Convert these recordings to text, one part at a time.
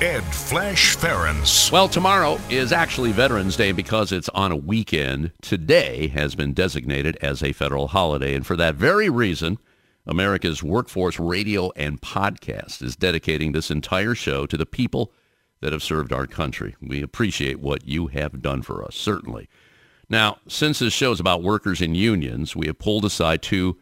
Ed Flash Ferenc. Well, tomorrow is actually Veterans Day because it's on a weekend. Today has been designated as a federal holiday. And for that very reason, America's Workforce Radio and Podcast is dedicating this entire show to the people that have served our country. We appreciate what you have done for us, certainly. Now, since this show is about workers and unions, we have pulled aside two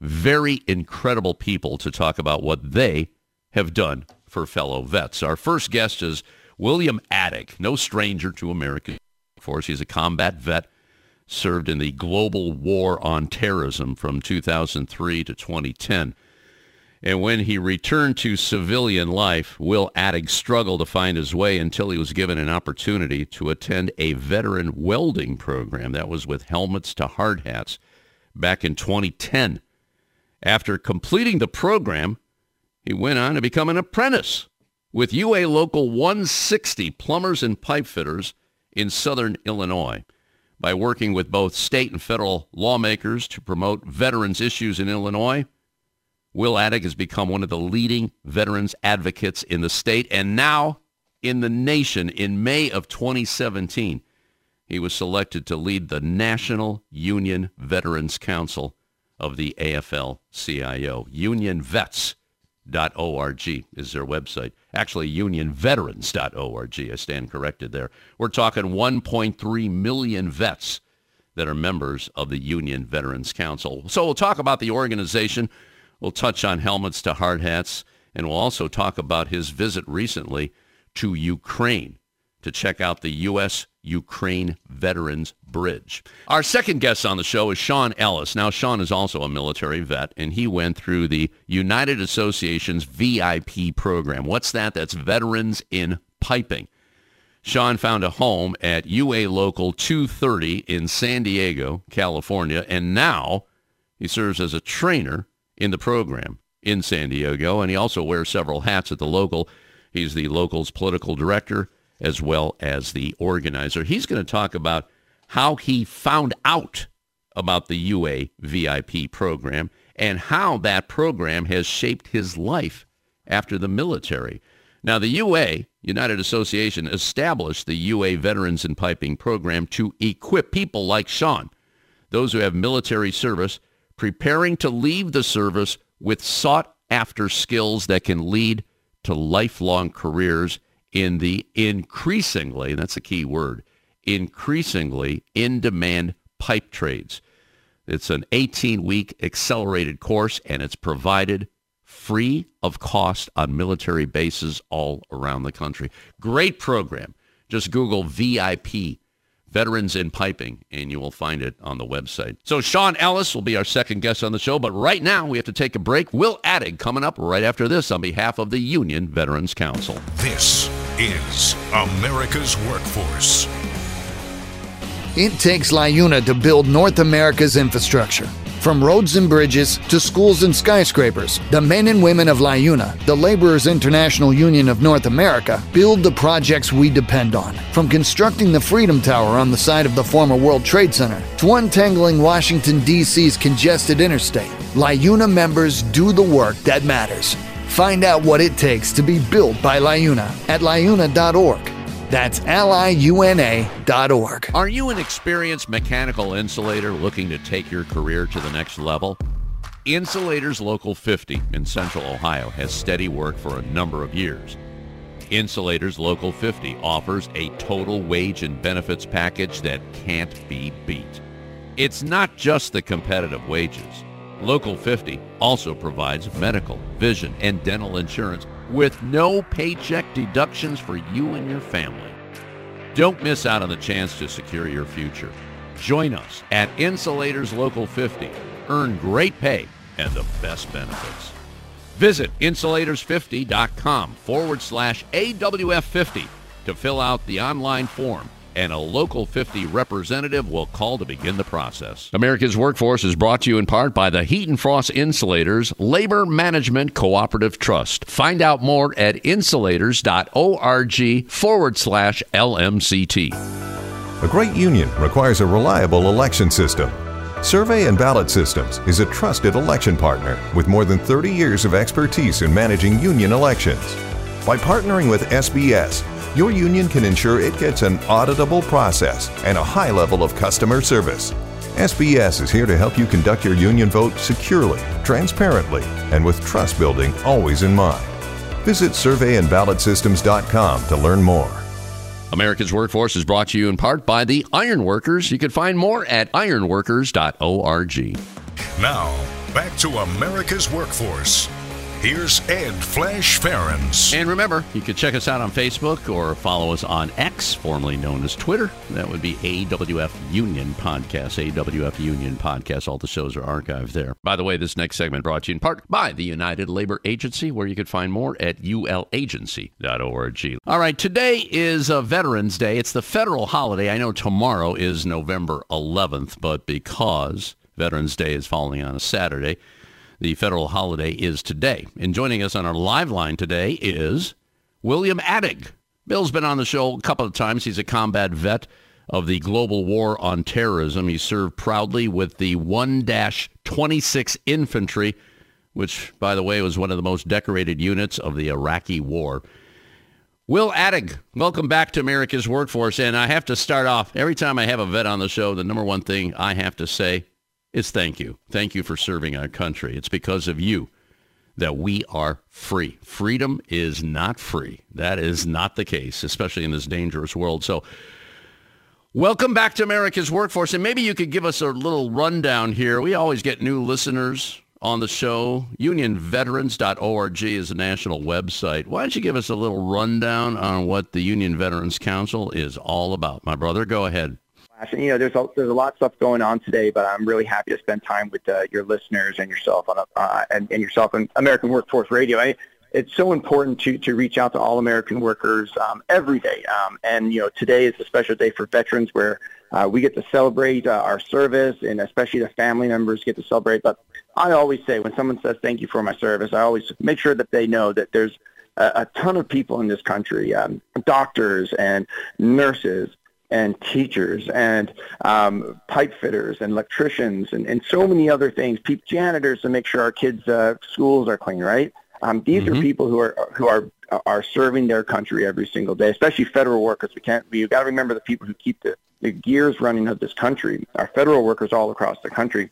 very incredible people to talk about what they have done for fellow vets. Our first guest is William Attig, no stranger to American force. He's a combat vet, served in the global war on terrorism from 2003 to 2010. And when he returned to civilian life, Will Attig struggled to find his way until he was given an opportunity to attend a veteran welding program. That was with helmets to hard hats back in 2010. After completing the program, he went on to become an apprentice with UA Local 160 plumbers and pipe fitters in southern Illinois. By working with both state and federal lawmakers to promote veterans issues in Illinois, Will Attig has become one of the leading veterans advocates in the state and now in the nation. In May of 2017, he was selected to lead the National Union Veterans Council of the AFL-CIO. Union Vets org is their website. Actually, unionveterans.org. I stand corrected there. We're talking 1.3 million vets that are members of the Union Veterans Council. So we'll talk about the organization. We'll touch on helmets to hard hats, and we'll also talk about his visit recently to Ukraine to check out the U.S. Ukraine Veterans Bridge. Our second guest on the show is Sean Ellis. Now, Sean is also a military vet, and he went through the United Association's VIP program. What's that? That's Veterans in Piping. Sean found a home at UA Local 230 in San Diego, California, and now he serves as a trainer in the program in San Diego, and he also wears several hats at the local. He's the local's political director as well as the organizer. He's going to talk about how he found out about the UA VIP program and how that program has shaped his life after the military. Now, the UA, United Association, established the UA Veterans in Piping program to equip people like Sean, those who have military service, preparing to leave the service with sought after skills that can lead to lifelong careers in the increasingly, that's a key word, increasingly in-demand pipe trades. It's an 18-week accelerated course, and it's provided free of cost on military bases all around the country. Great program. Just Google VIP Veterans in Piping, and you will find it on the website. So Sean Ellis will be our second guest on the show, but right now we have to take a break. Will Attig coming up right after this on behalf of the Union Veterans Council. This is America's Workforce. It takes LIUNA to build North America's infrastructure. From roads and bridges to schools and skyscrapers, the men and women of LIUNA, the Laborers International Union of North America, build the projects we depend on. From constructing the Freedom Tower on the site of the former World Trade Center to untangling Washington, D.C.'s congested interstate, LIUNA members do the work that matters. Find out what it takes to be built by LIUNA at liuna.org. That's L-I-U-N-A dot org. Are you an experienced mechanical insulator looking to take your career to the next level? Insulators Local 50 in Central Ohio has steady work for a number of years. Insulators Local 50 offers a total wage and benefits package that can't be beat. It's not just the competitive wages. Local 50 also provides medical, vision, and dental insurance with no paycheck deductions for you and your family. Don't miss out on the chance to secure your future. Join us at Insulators Local 50. Earn great pay and the best benefits. Visit insulators50.com forward slash AWF50 to fill out the online form and a local 50 representative will call to begin the process. America's Workforce is brought to you in part by the Heat and Frost Insulators Labor Management Cooperative Trust. Find out more at insulators.org forward slash LMCT. A great union requires a reliable election system. Survey and Ballot Systems is a trusted election partner with more than 30 years of expertise in managing union elections. By partnering with SBS, your union can ensure it gets an auditable process and a high level of customer service. SBS is here to help you conduct your union vote securely, transparently, and with trust building always in mind. Visit surveyandballotsystems.com to learn more. America's Workforce is brought to you in part by the Ironworkers. You can find more at ironworkers.org. Now, back to America's Workforce. Here's Ed Flash Ferenc. And remember, you can check us out on Facebook or follow us on X, formerly known as Twitter. That would be AWF Union Podcast. AWF Union Podcast. All the shows are archived there. By the way, this next segment brought to you in part by the United Labor Agency, where you can find more at ulagency.org. All right, today is a Veterans Day. It's the federal holiday. I know tomorrow is November 11th, but because Veterans Day is falling on a Saturday, the federal holiday is today. And joining us on our live line today is William Attig. Bill's been on the show a couple of times. He's a combat vet of the global war on terrorism. He served proudly with the 1-26 Infantry, which, by the way, was one of the most decorated units of the Iraqi war. Will Attig, welcome back to America's Workforce. And I have to start off, every time I have a vet on the show, the number one thing I have to say is thank you. Thank you for serving our country. It's because of you that we are free. Freedom is not free. That is not the case, especially in this dangerous world. So welcome back to America's Workforce. And maybe you could give us a little rundown here. We always get new listeners on the show. UnionVeterans.org is a national website. Why don't you give us a little rundown on what the Union Veterans Council is all about? My brother, go ahead. And, you know, there's a, there's a lot of stuff going on today, but I'm really happy to spend time with uh, your listeners and yourself on uh, and, and yourself on American Workforce Radio. I, it's so important to, to reach out to all American workers um, every day. Um, and, you know, today is a special day for veterans where uh, we get to celebrate uh, our service and especially the family members get to celebrate. But I always say when someone says thank you for my service, I always make sure that they know that there's a, a ton of people in this country, um, doctors and nurses and teachers and um, pipe fitters and electricians and, and so many other things, people, janitors to make sure our kids' uh, schools are clean, right? Um, these mm-hmm. are people who are who are are serving their country every single day, especially federal workers. We can't. We've got to remember the people who keep the, the gears running of this country. Our federal workers all across the country.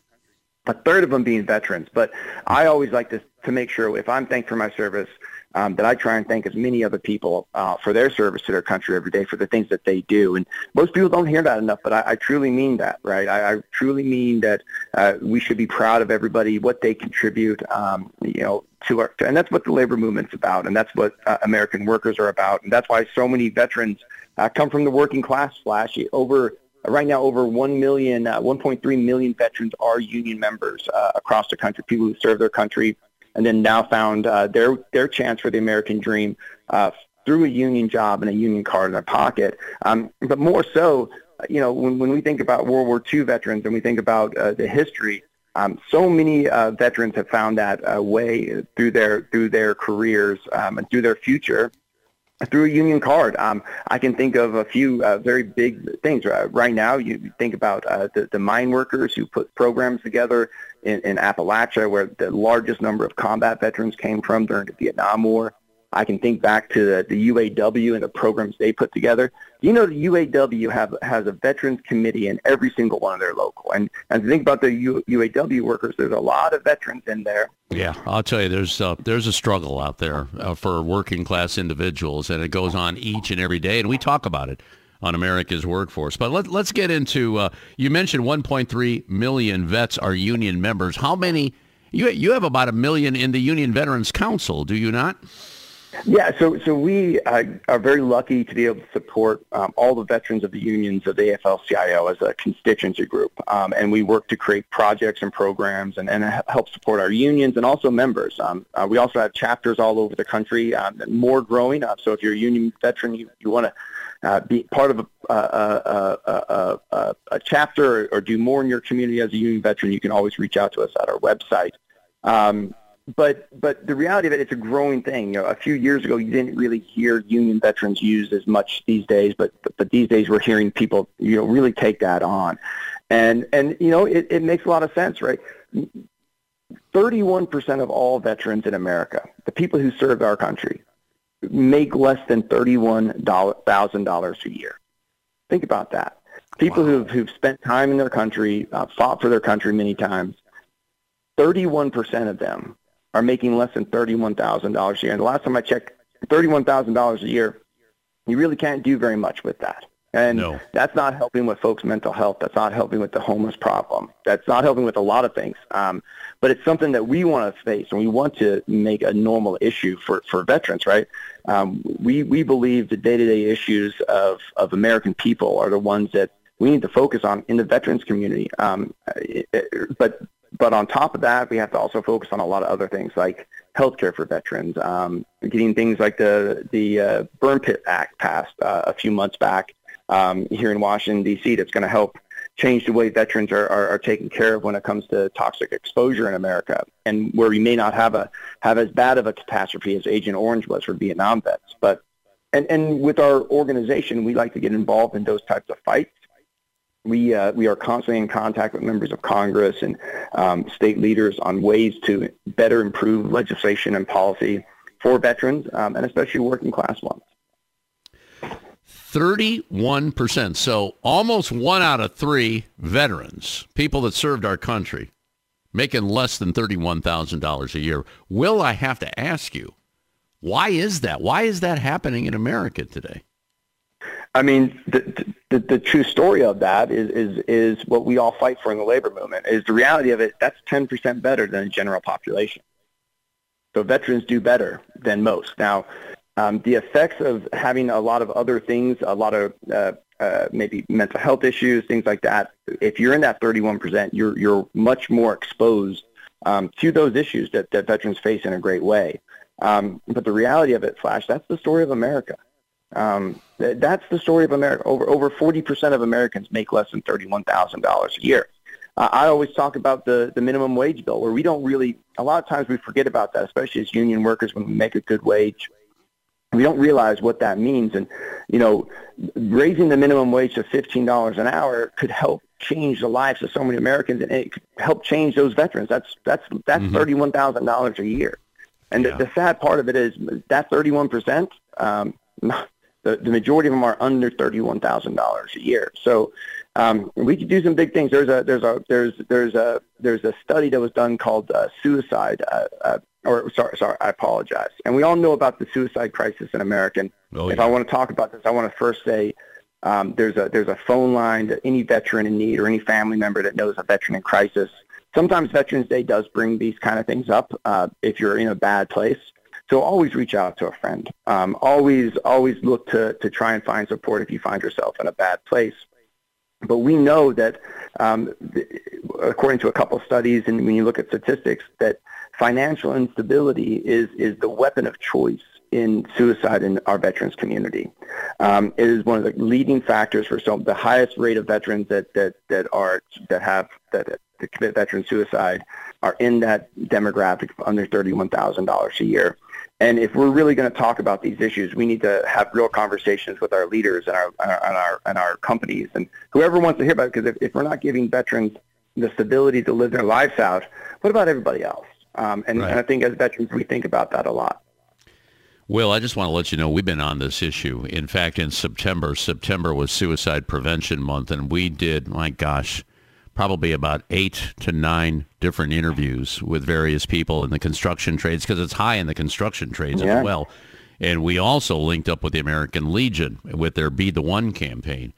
A third of them being veterans. But I always like to to make sure if I'm thanked for my service, um, that I try and thank as many other people uh, for their service to their country every day for the things that they do. And most people don't hear that enough, but I, I truly mean that, right? I, I truly mean that uh, we should be proud of everybody, what they contribute, um, you know, to our, and that's what the labor movement's about, and that's what uh, American workers are about, and that's why so many veterans uh, come from the working class. Flash over right now over 1 million, uh, 1.3 million veterans are union members uh, across the country, people who serve their country and then now found uh, their their chance for the American dream uh, through a union job and a union card in their pocket. Um, but more so, you know, when, when we think about World War II veterans and we think about uh, the history, um, so many uh, veterans have found that uh, way through their through their careers um, and through their future through a union card. Um, I can think of a few uh, very big things. Uh, right now, you think about uh, the, the mine workers who put programs together in, in Appalachia, where the largest number of combat veterans came from during the Vietnam War. I can think back to the, the UAW and the programs they put together. You know, the UAW have has a veterans committee in every single one of their local. And and think about the U, UAW workers. There's a lot of veterans in there. Yeah, I'll tell you, there's uh, there's a struggle out there uh, for working class individuals, and it goes on each and every day, and we talk about it on America's workforce. But let, let's get into, uh, you mentioned 1.3 million vets are union members. How many, you, you have about a million in the Union Veterans Council, do you not? Yeah, so so we uh, are very lucky to be able to support um, all the veterans of the unions of the AFL-CIO as a constituency group, um, and we work to create projects and programs and, and help support our unions and also members. Um, uh, we also have chapters all over the country, um, more growing. Uh, so if you're a union veteran, you, you want to uh, be part of a, a, a, a, chapter or, or, do more in your community as a union veteran, you can always reach out to us at our website. Um, but but the reality of it, it's a growing thing. You know, a few years ago, you didn't really hear union veterans used as much these days, but but, but these days we're hearing people you know really take that on, and and you know it, it makes a lot of sense, right? 31% of all veterans in America, the people who served our country, make less than $31,000 a year. Think about that. People wow. who've, who've spent time in their country, uh, fought for their country many times, 31% of them are making less than $31,000 a year. And the last time I checked, $31,000 a year, you really can't do very much with that. And no. that's not helping with folks' mental health. That's not helping with the homeless problem. That's not helping with a lot of things. Um, but it's something that we want to face and we want to make a normal issue for, for veterans, right? Um, we, we believe the day-to-day issues of, of American people are the ones that we need to focus on in the veterans community. Um, it, it, but but on top of that, we have to also focus on a lot of other things like healthcare for veterans, um, getting things like the the uh, Burn Pit Act passed uh, a few months back, um, here in Washington, D.C. that's going to help change the way veterans are, are, are, taken care of when it comes to toxic exposure in America, and where we may not have a have as bad of a catastrophe as Agent Orange was for Vietnam vets. But and and with our organization, we like to get involved in those types of fights. We uh, we are constantly in contact with members of Congress and um, state leaders on ways to better improve legislation and policy for veterans, um, and especially working class ones. 31%. So almost one out of three veterans, people that served our country, making less than $31,000 a year. Will, I have to ask you, why is that? Why is that happening in America today? I mean, the, the, the true story of that is, is, is what we all fight for in the labor movement, is the reality of it, that's 10% better than the general population. So veterans do better than most. Now, um, the effects of having a lot of other things, a lot of uh, uh, maybe mental health issues, things like that. If you're in that 31%, you're you're much more exposed um, to those issues that, that veterans face in a great way. Um, but the reality of it, Flash, that's the story of America. Um, th- that's the story of America. Over over 40% of Americans make less than $31,000 a year. Uh, I always talk about the, the minimum wage bill, where we don't really, a lot of times we forget about that, especially as union workers when we make a good wage we don't realize what that means. And, you know, raising the minimum wage to $15 an hour could help change the lives of so many Americans and it could help change those veterans. That's, that's, that's mm-hmm. $31,000 a year. And yeah. the, the, sad part of it is that 31%, um, the, the majority of them are under $31,000 a year. So um, we could do some big things. There's a there's a there's there's a there's a study that was done called uh, suicide uh, uh, or sorry, sorry, I apologize. And we all know about the suicide crisis in America. And oh, yeah. If I want to talk about this, I want to first say um, there's a there's a phone line that any veteran in need or any family member that knows a veteran in crisis. Sometimes Veterans Day does bring these kind of things up uh, if you're in a bad place. So always reach out to a friend. Um, always always look to to try and find support if you find yourself in a bad place. But we know that, um, according to a couple studies, and when you look at statistics, that financial instability is, is the weapon of choice in suicide in our veterans community. Um, it is one of the leading factors for some the highest rate of veterans that that that are that have that, that commit veteran suicide are in that demographic of under thirty-one thousand dollars a year. And if we're really going to talk about these issues, we need to have real conversations with our leaders and our and our and our, companies and whoever wants to hear about it. Because if, if we're not giving veterans the stability to live their lives out, what about everybody else? Um, and, right. and I think as veterans, we think about that a lot. Will, I just want to let you know we've been on this issue. In fact, in September, September was Suicide Prevention Month, and we did, my gosh, probably about eight to nine different interviews with various people in the construction trades because it's high in the construction trades yeah. as well. And we also linked up with the American Legion with their Be the One campaign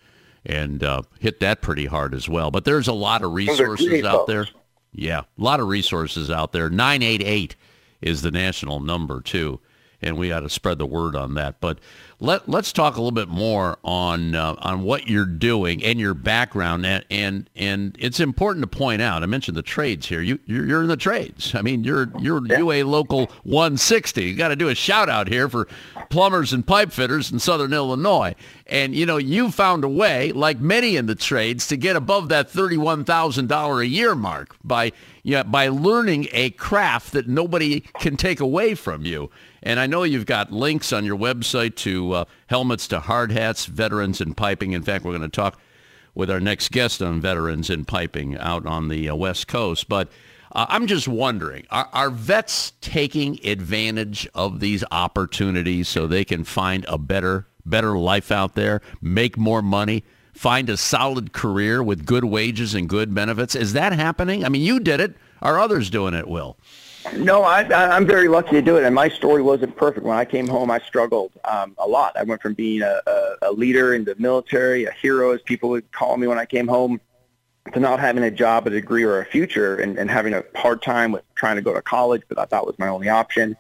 and uh, hit that pretty hard as well. But there's a lot of resources out there. Yeah, a lot of resources out there. 988 is the national number, too. And we got to spread the word on that. But let let's talk a little bit more on uh, on what you're doing and your background, and, and and it's important to point out. I mentioned the trades here. You you're, you're in the trades. I mean, you're you're yeah. UA local 160. You got to do a shout out here for plumbers and pipe fitters in Southern Illinois. And you know, you found a way, like many in the trades, to get above that thirty-one thousand dollar a year mark by yeah, by learning a craft that nobody can take away from you. And I know you've got links on your website to uh, helmets to hard hats, veterans in piping. In fact, we're going to talk with our next guest on veterans in piping out on the uh, West Coast. But uh, I'm just wondering, are, are vets taking advantage of these opportunities so they can find a better, better life out there, make more money? find a solid career with good wages and good benefits? Is that happening? I mean, you did it. Are others doing it, Will? No, I, I'm very lucky to do it, and my story wasn't perfect. When I came home, I struggled um, a lot. I went from being a, a, a leader in the military, a hero, as people would call me when I came home, to not having a job, a degree, or a future, and, and having a hard time with trying to go to college, but I thought was my only option.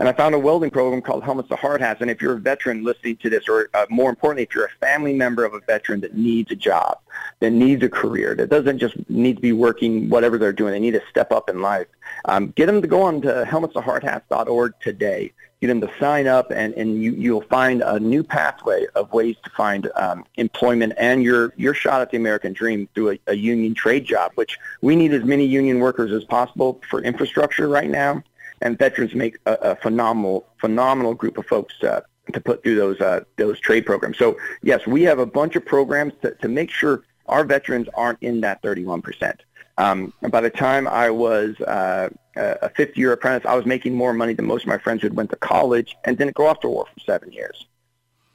And I found a welding program called Helmets to Hard Hats. And if you're a veteran listening to this, or uh, more importantly, if you're a family member of a veteran that needs a job, that needs a career, that doesn't just need to be working whatever they're doing, they need to step up in life, um, get them to go on to helmetstohardhats.org today. Get them to sign up, and, and you, you'll find a new pathway of ways to find um, employment and your, your shot at the American dream through a, a union trade job, which we need as many union workers as possible for infrastructure right now and veterans make a, a phenomenal, phenomenal group of folks uh, to put through those uh, those trade programs. So yes, we have a bunch of programs to, to make sure our veterans aren't in that 31%. Um, by the time I was uh, a fifth-year apprentice, I was making more money than most of my friends who went to college and didn't go off to war for seven years.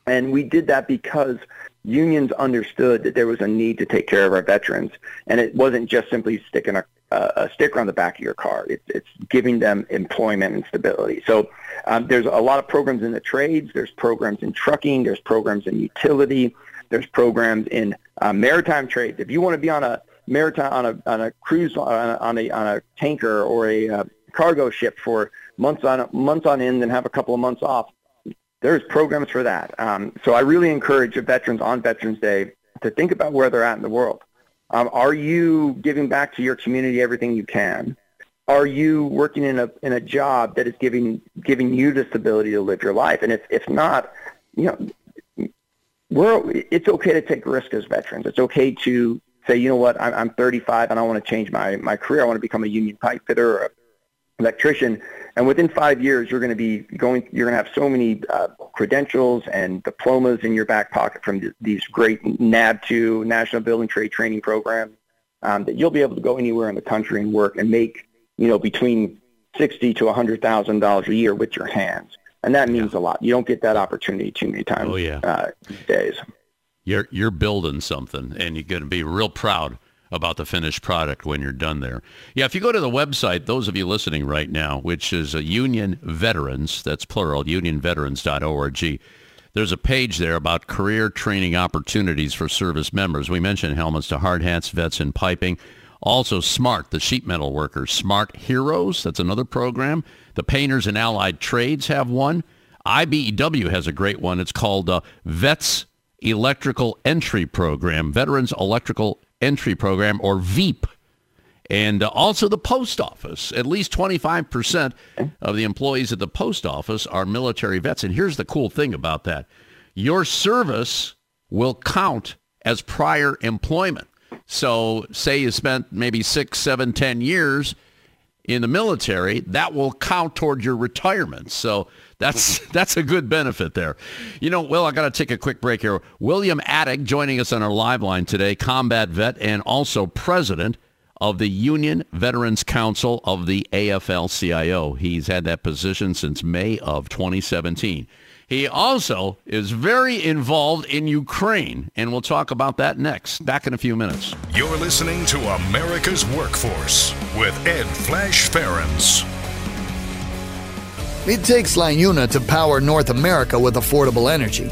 And we did that because unions understood that there was a need to take care of our veterans, and it wasn't just simply sticking a a sticker on the back of your car. It's, it's giving them employment and stability. So um, there's a lot of programs in the trades. There's programs in trucking. There's programs in utility. There's programs in uh, maritime trades. If you want to be on a maritime on a on a cruise on a on a, on a tanker or a uh, cargo ship for months on months on end and have a couple of months off, there's programs for that. Um, so I really encourage veterans on Veterans Day to think about where they're at in the world. Um, are you giving back to your community everything you can? Are you working in a in a job that is giving giving you the stability to live your life? And if if not, you know, we're it's okay to take risk as veterans. It's okay to say, you know what, I'm, I'm 35 and I want to change my my career. I want to become a union pipe fitter or electrician. And within five years, you're going to be going. You're going to have so many uh, credentials and diplomas in your back pocket from th- these great NABTU National Building Trade Training programs um, that you'll be able to go anywhere in the country and work and make, you know, between sixty to a hundred thousand dollars a year with your hands, and that means yeah. a lot. You don't get that opportunity too many times. Oh yeah, uh, these days. You're you're building something, and you're going to be real proud about the finished product when you're done there. Yeah, if you go to the website, those of you listening right now, which is a Union Veterans, that's plural, unionveterans.org, there's a page there about career training opportunities for service members. We mentioned helmets to hard hats, vets, and piping. Also, SMART, the sheet metal workers. SMART Heroes, that's another program. The painters and allied trades have one. IBEW has a great one. It's called uh, Vets Electrical Entry Program, Veterans Electrical Entry Program, or VEEP. And uh, also the post office. At least 25% of the employees at the post office are military vets. And here's the cool thing about that. Your service will count as prior employment. So say you spent maybe six, seven, ten years in the military, that will count toward your retirement. So that's that's a good benefit there. You know, Will, I got to take a quick break here. William Attig joining us on our live line today, combat vet and also president of the Union Veterans Council of the AFL-CIO. He's had that position since May of 2017. He also is very involved in Ukraine, and we'll talk about that next. Back in a few minutes. You're listening to America's Workforce with Ed Flash Ferenc. It takes LiUNA to power North America with affordable energy.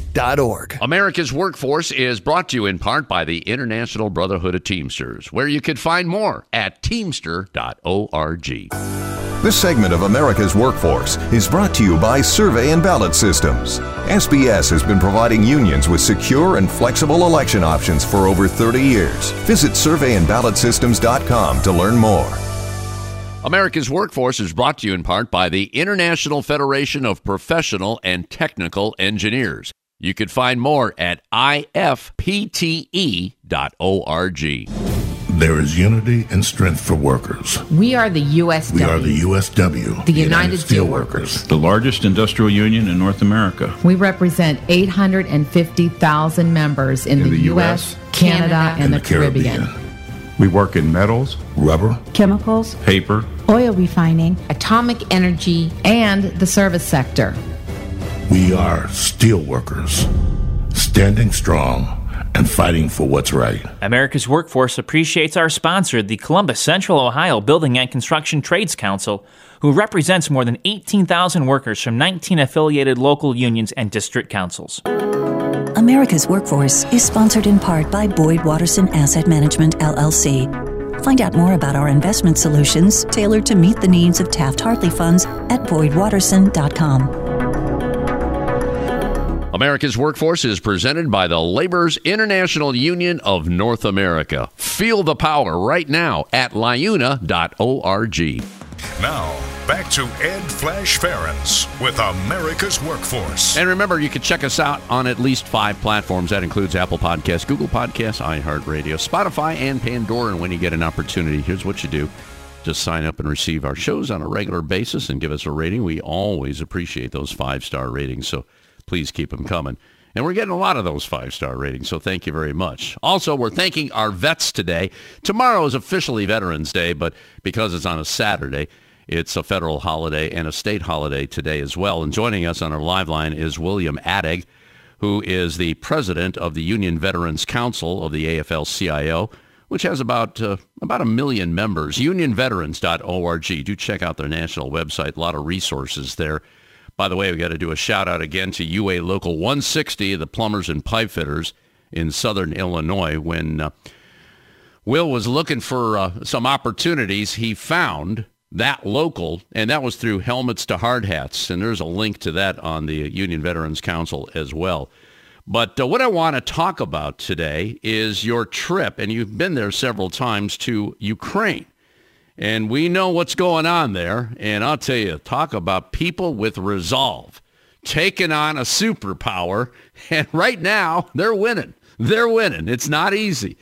Org. America's Workforce is brought to you in part by the International Brotherhood of Teamsters, where you can find more at teamster.org. This segment of America's Workforce is brought to you by Survey and Ballot Systems. SBS has been providing unions with secure and flexible election options for over 30 years. Visit surveyandballotsystems.com to learn more. America's Workforce is brought to you in part by the International Federation of Professional and Technical Engineers. You can find more at ifpte.org. There is unity and strength for workers. We are the USW. We are the USW, the, United, Steelworkers, the largest industrial union in North America. We represent 850,000 members in, in the, the, U.S., Canada, Canada and, and, the, the Caribbean. Caribbean. We work in metals, rubber, chemicals, paper, oil refining, atomic energy, and the service sector. We are steelworkers, standing strong and fighting for what's right. America's Workforce appreciates our sponsor, the Columbus Central Ohio Building and Construction Trades Council, who represents more than 18,000 workers from 19 affiliated local unions and district councils. America's Workforce is sponsored in part by Boyd Watterson Asset Management, LLC. Find out more about our investment solutions tailored to meet the needs of Taft Hartley funds at boydwatterson.com. America's Workforce is presented by the Laborers International Union of North America. Feel the power right now at liuna.org. Now, back to Ed Flash Ferenc with America's Workforce. And remember, you can check us out on at least five platforms. That includes Apple Podcasts, Google Podcasts, iHeartRadio, Spotify, and Pandora. And when you get an opportunity, here's what you do. Just sign up and receive our shows on a regular basis and give us a rating. We always appreciate those five-star ratings, so please keep them coming. And we're getting a lot of those five-star ratings, so thank you very much. Also, we're thanking our vets today. Tomorrow is officially Veterans Day, but because it's on a Saturday, it's a federal holiday and a state holiday today as well. And joining us on our live line is William Attig, who is the president of the Union Veterans Council of the AFL-CIO, which has about uh, about a million members. Unionveterans.org. Do check out their national website. A lot of resources there. By the way, we got to do a shout out again to UA Local 160, the plumbers and pipe fitters in Southern Illinois. When uh, Will was looking for uh, some opportunities, he found that local, and that was through helmets to hard hats. And there's a link to that on the Union Veterans Council as well. But uh, what I want to talk about today is your trip, and you've been there several times to Ukraine. And we know what's going on there. And I'll tell you, talk about people with resolve, taking on a superpower. And right now, they're winning. They're winning. It's not easy.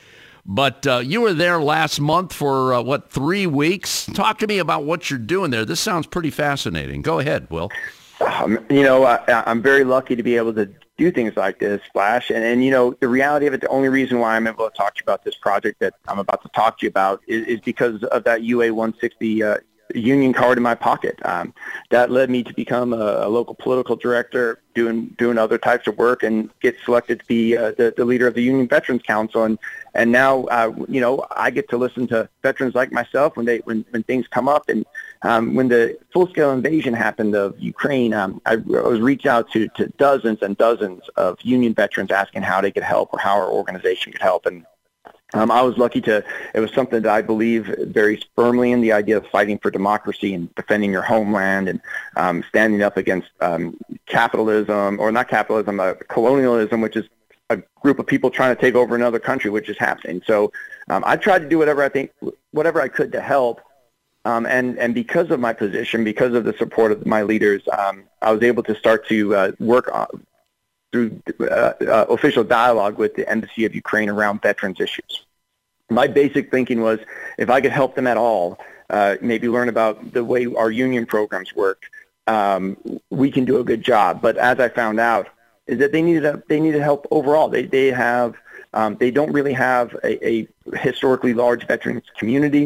But uh, you were there last month for, uh, what, three weeks? Talk to me about what you're doing there. This sounds pretty fascinating. Go ahead, Will. Um, you know, I, I'm very lucky to be able to do things like this, Flash. And, and, you know, the reality of it, the only reason why I'm able to talk to you about this project that I'm about to talk to you about is, is because of that UA 160 uh, union card in my pocket. Um, that led me to become a, a, local political director, doing doing other types of work, and get selected to be uh, the, the leader of the Union Veterans Council. And and now, uh, you know, I get to listen to veterans like myself when they when when things come up. And um, when the full scale invasion happened of Ukraine, um, I, I was reached out to to dozens and dozens of Union veterans asking how they could help or how our organization could help. And um, I was lucky to, it was something that I believe very firmly in the idea of fighting for democracy and defending your homeland and um, standing up against um, capitalism, or not capitalism, uh, colonialism, which is a group of people trying to take over another country, which is happening. So um, I tried to do whatever I think, whatever I could to help. Um, and, and because of my position, because of the support of my leaders, um, I was able to start to uh, work on, through uh, uh, official dialogue with the Embassy of Ukraine around veterans issues. My basic thinking was if I could help them at all, uh, maybe learn about the way our union programs work, um, we can do a good job. But as I found out, is that they needed a, they needed help overall. They they have Um, they don't really have a, a historically large veterans community.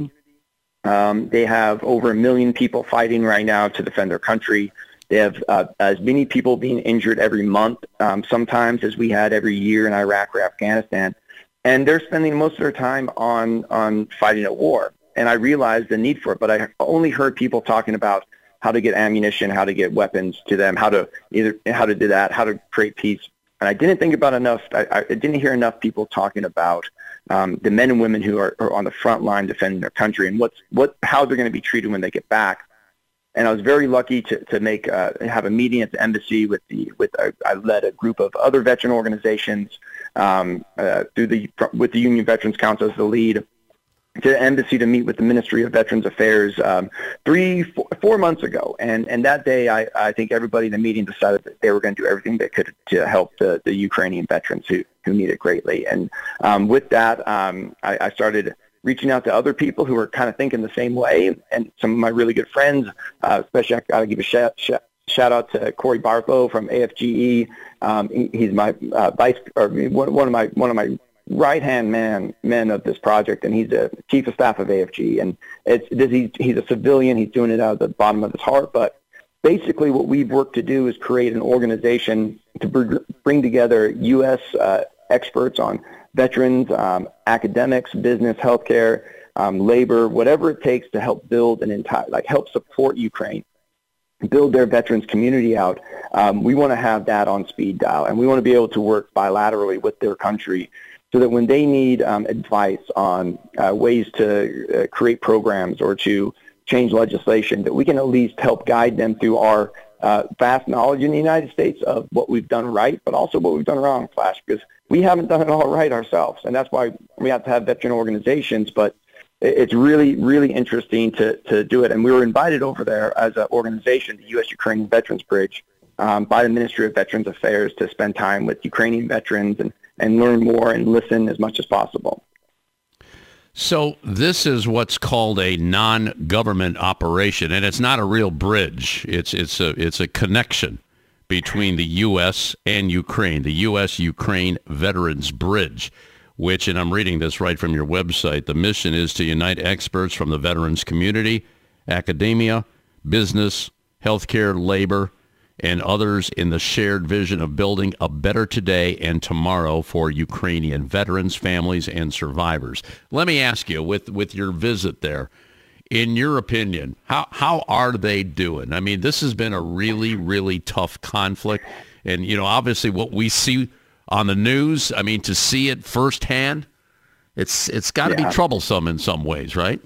Um, they have over a million people fighting right now to defend their country. They have uh, as many people being injured every month, um, sometimes as we had every year in Iraq or Afghanistan. And they're spending most of their time on, on fighting a war. And I realized the need for it, but I only heard people talking about how to get ammunition, how to get weapons to them, how to either how to do that, how to create peace. And I didn't think about enough. I, I didn't hear enough people talking about um, the men and women who are, are on the front line defending their country and what's what how they're going to be treated when they get back. And I was very lucky to to make uh, have a meeting at the embassy with the with uh, I led a group of other veteran organizations um, uh, through the with the Union Veterans Council as the lead to the embassy to meet with the Ministry of Veterans Affairs um, three, four, four, months ago. And, and that day, I, I think everybody in the meeting decided that they were going to do everything they could to help the, the Ukrainian veterans who, who need it greatly. And um, with that, um, I, I started reaching out to other people who were kind of thinking the same way. And some of my really good friends, uh, especially I got to give a shout, shout, shout out to Corey Bartho from AFGE. Um, he, he's my uh, vice, or one of my one of my right hand man men of this project, and he's a chief of staff of AFGE. And it's this, he's he's a civilian. He's doing it out of the bottom of his heart. But basically, what we've worked to do is create an organization to br- bring together U.S. Uh, experts on veterans, um, academics, business, healthcare, um, labor, whatever it takes to help build an entire, like help support Ukraine build their veterans community out, um, we want to have that on speed dial, and we want to be able to work bilaterally with their country so that when they need um, advice on uh, ways to uh, create programs or to change legislation, that we can at least help guide them through our uh, vast knowledge in the United States of what we've done right, but also what we've done wrong, Flash, because we haven't done it all right ourselves. And that's why we have to have veteran organizations, but it's really, really interesting to, to do it. And we were invited over there as an organization, the U.S. Ukrainian Veterans Bridge, um, by the Ministry of Veterans Affairs to spend time with Ukrainian veterans and and learn more and listen as much as possible. So this is what's called a non-government operation, and it's not a real bridge. It's it's a it's a connection between the U.S. and Ukraine, the U.S.-Ukraine Veterans Bridge, which, and I'm reading this right from your website, the mission is to unite experts from the veterans community, academia, business, healthcare, labor, and others in the shared vision of building a better today and tomorrow for Ukrainian veterans, families, and survivors. Let me ask you, with, with your visit there, in your opinion, how, how are they doing? I mean, this has been a really, really tough conflict. And, you know, obviously what we see on the news, I mean, to see it firsthand, it's it's got to yeah. be troublesome in some ways, right?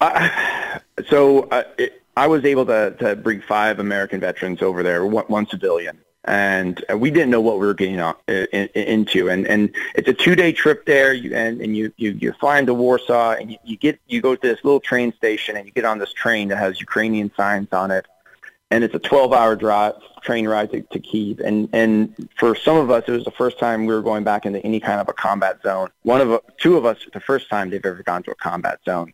Uh, so uh, it, I was able to, to bring five American veterans over there, one, one civilian, and uh, we didn't know what we were getting on, in, into. And and it's a two day trip there, you, and and you you you fly into Warsaw, and you, you get you go to this little train station, and you get on this train that has Ukrainian signs on it, and it's a 12 hour drive train ride to, to Kiev. And and for some of us, it was the first time we were going back into any kind of a combat zone. One of two of us, the first time they've ever gone to a combat zone.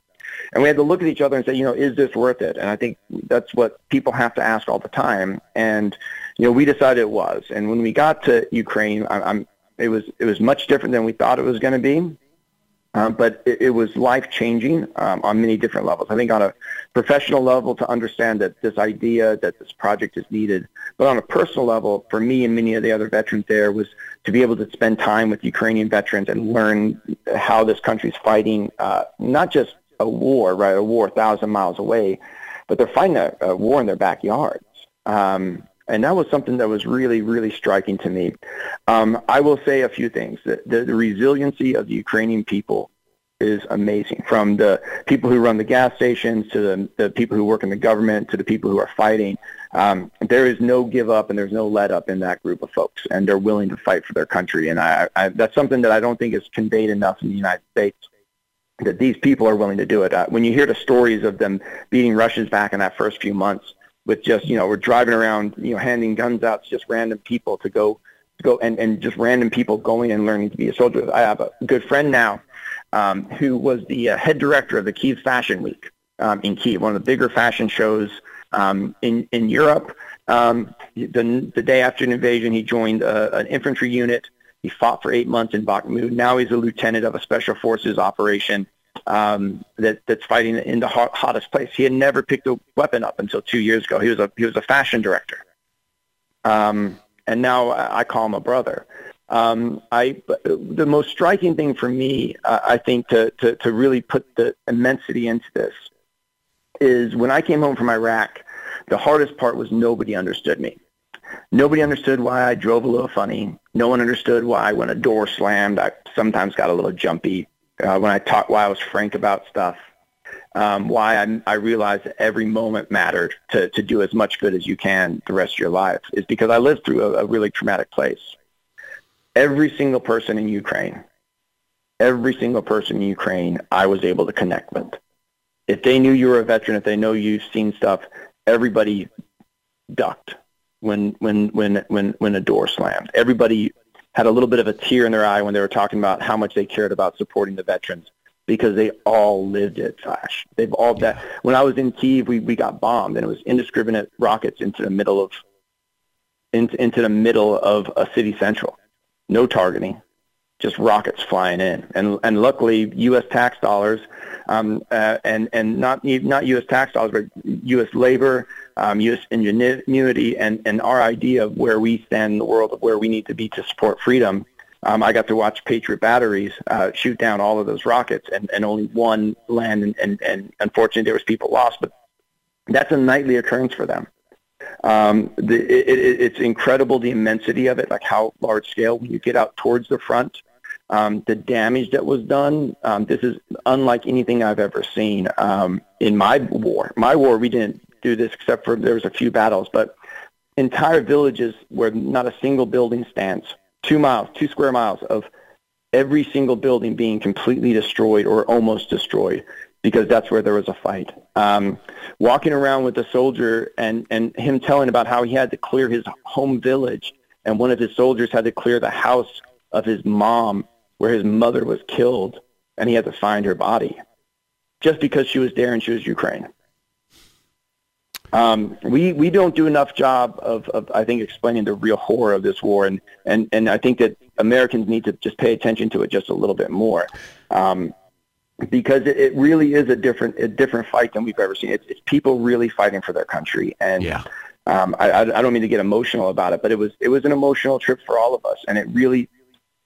And we had to look at each other and say, you know, is this worth it? And I think that's what people have to ask all the time. And, you know, we decided it was. And when we got to Ukraine, I, I'm, it was it was much different than we thought it was going to be. Um, but it, it was life changing um, on many different levels. I think on a professional level to understand that this idea that this project is needed, but on a personal level for me and many of the other veterans there was to be able to spend time with Ukrainian veterans and learn how this country is fighting, uh, not just a war, right? A war a thousand miles away, but they're fighting a, a war in their backyards. Um, and that was something that was really, really striking to me. Um, I will say a few things. The, the, the resiliency of the Ukrainian people is amazing. From the people who run the gas stations to the, the people who work in the government to the people who are fighting. Um, there is no give up and there's no let up in that group of folks, and they're willing to fight for their country. And I, I, that's something that I don't think is conveyed enough in the United States that these people are willing to do it. Uh, when you hear the stories of them beating Russians back in that first few months with just, you know, we're driving around, you know, handing guns out to just random people to go, to go and, and just random people going and learning to be a soldier. I have a good friend now um, who was the uh, head director of the Kiev Fashion Week um, in Kiev, one of the bigger fashion shows um, in, in Europe. Um, the, the day after an invasion, he joined uh, an infantry unit He fought for eight months in Bakhmut. Now he's a lieutenant of a special forces operation um, that that's fighting in the hot, hottest place. He had never picked a weapon up until two years ago. He was a he was a fashion director, um, and now I call him a brother. Um, I the most striking thing for me, uh, I think, to, to to really put the immensity into this is when I came home from Iraq. The hardest part was nobody understood me. Nobody understood why I drove a little funny. No one understood why when a door slammed, I sometimes got a little jumpy uh, when I talked, why I was frank about stuff, um, why I, I realized that every moment mattered to, to do as much good as you can the rest of your life is because I lived through a, a really traumatic place. Every single person in Ukraine, every single person in Ukraine, I was able to connect with. If they knew you were a veteran, if they know you've seen stuff, everybody ducked when when when when when a door slammed. Everybody had a little bit of a tear in their eye when they were talking about how much they cared about supporting the veterans because they all lived it, Flash. They've all yeah. that. When I was in Kiev, we, we got bombed, and it was indiscriminate rockets into the middle of into, into the middle of a city central. No targeting, just rockets flying in. And and luckily, U.S. tax dollars, um, uh, and and not not U.S. tax dollars, but U.S. labor um, U.S. ingenuity and, and our idea of where we stand in the world, of where we need to be to support freedom. Um, I got to watch Patriot batteries uh, shoot down all of those rockets, and, and only one land, and, and, and unfortunately there was people lost, but that's a nightly occurrence for them. Um, the, it, it, it's incredible the immensity of it, like how large scale. When you get out towards the front, um, the damage that was done, um, this is unlike anything I've ever seen um, in my war. My war, we didn't do this except for there was a few battles, but entire villages where not a single building stands, two miles, two square miles of every single building being completely destroyed or almost destroyed because that's where there was a fight. Um, walking around with a soldier and, and him telling about how he had to clear his home village and one of his soldiers had to clear the house of his mom where his mother was killed and he had to find her body just because she was there and she was Ukraine. Um, we we don't do enough job of, of I think explaining the real horror of this war, and and and I think that Americans need to just pay attention to it just a little bit more, um, because it, it really is a different a different fight than we've ever seen. It's, it's people really fighting for their country, and yeah. um, I, I don't mean to get emotional about it, but it was it was an emotional trip for all of us, and it really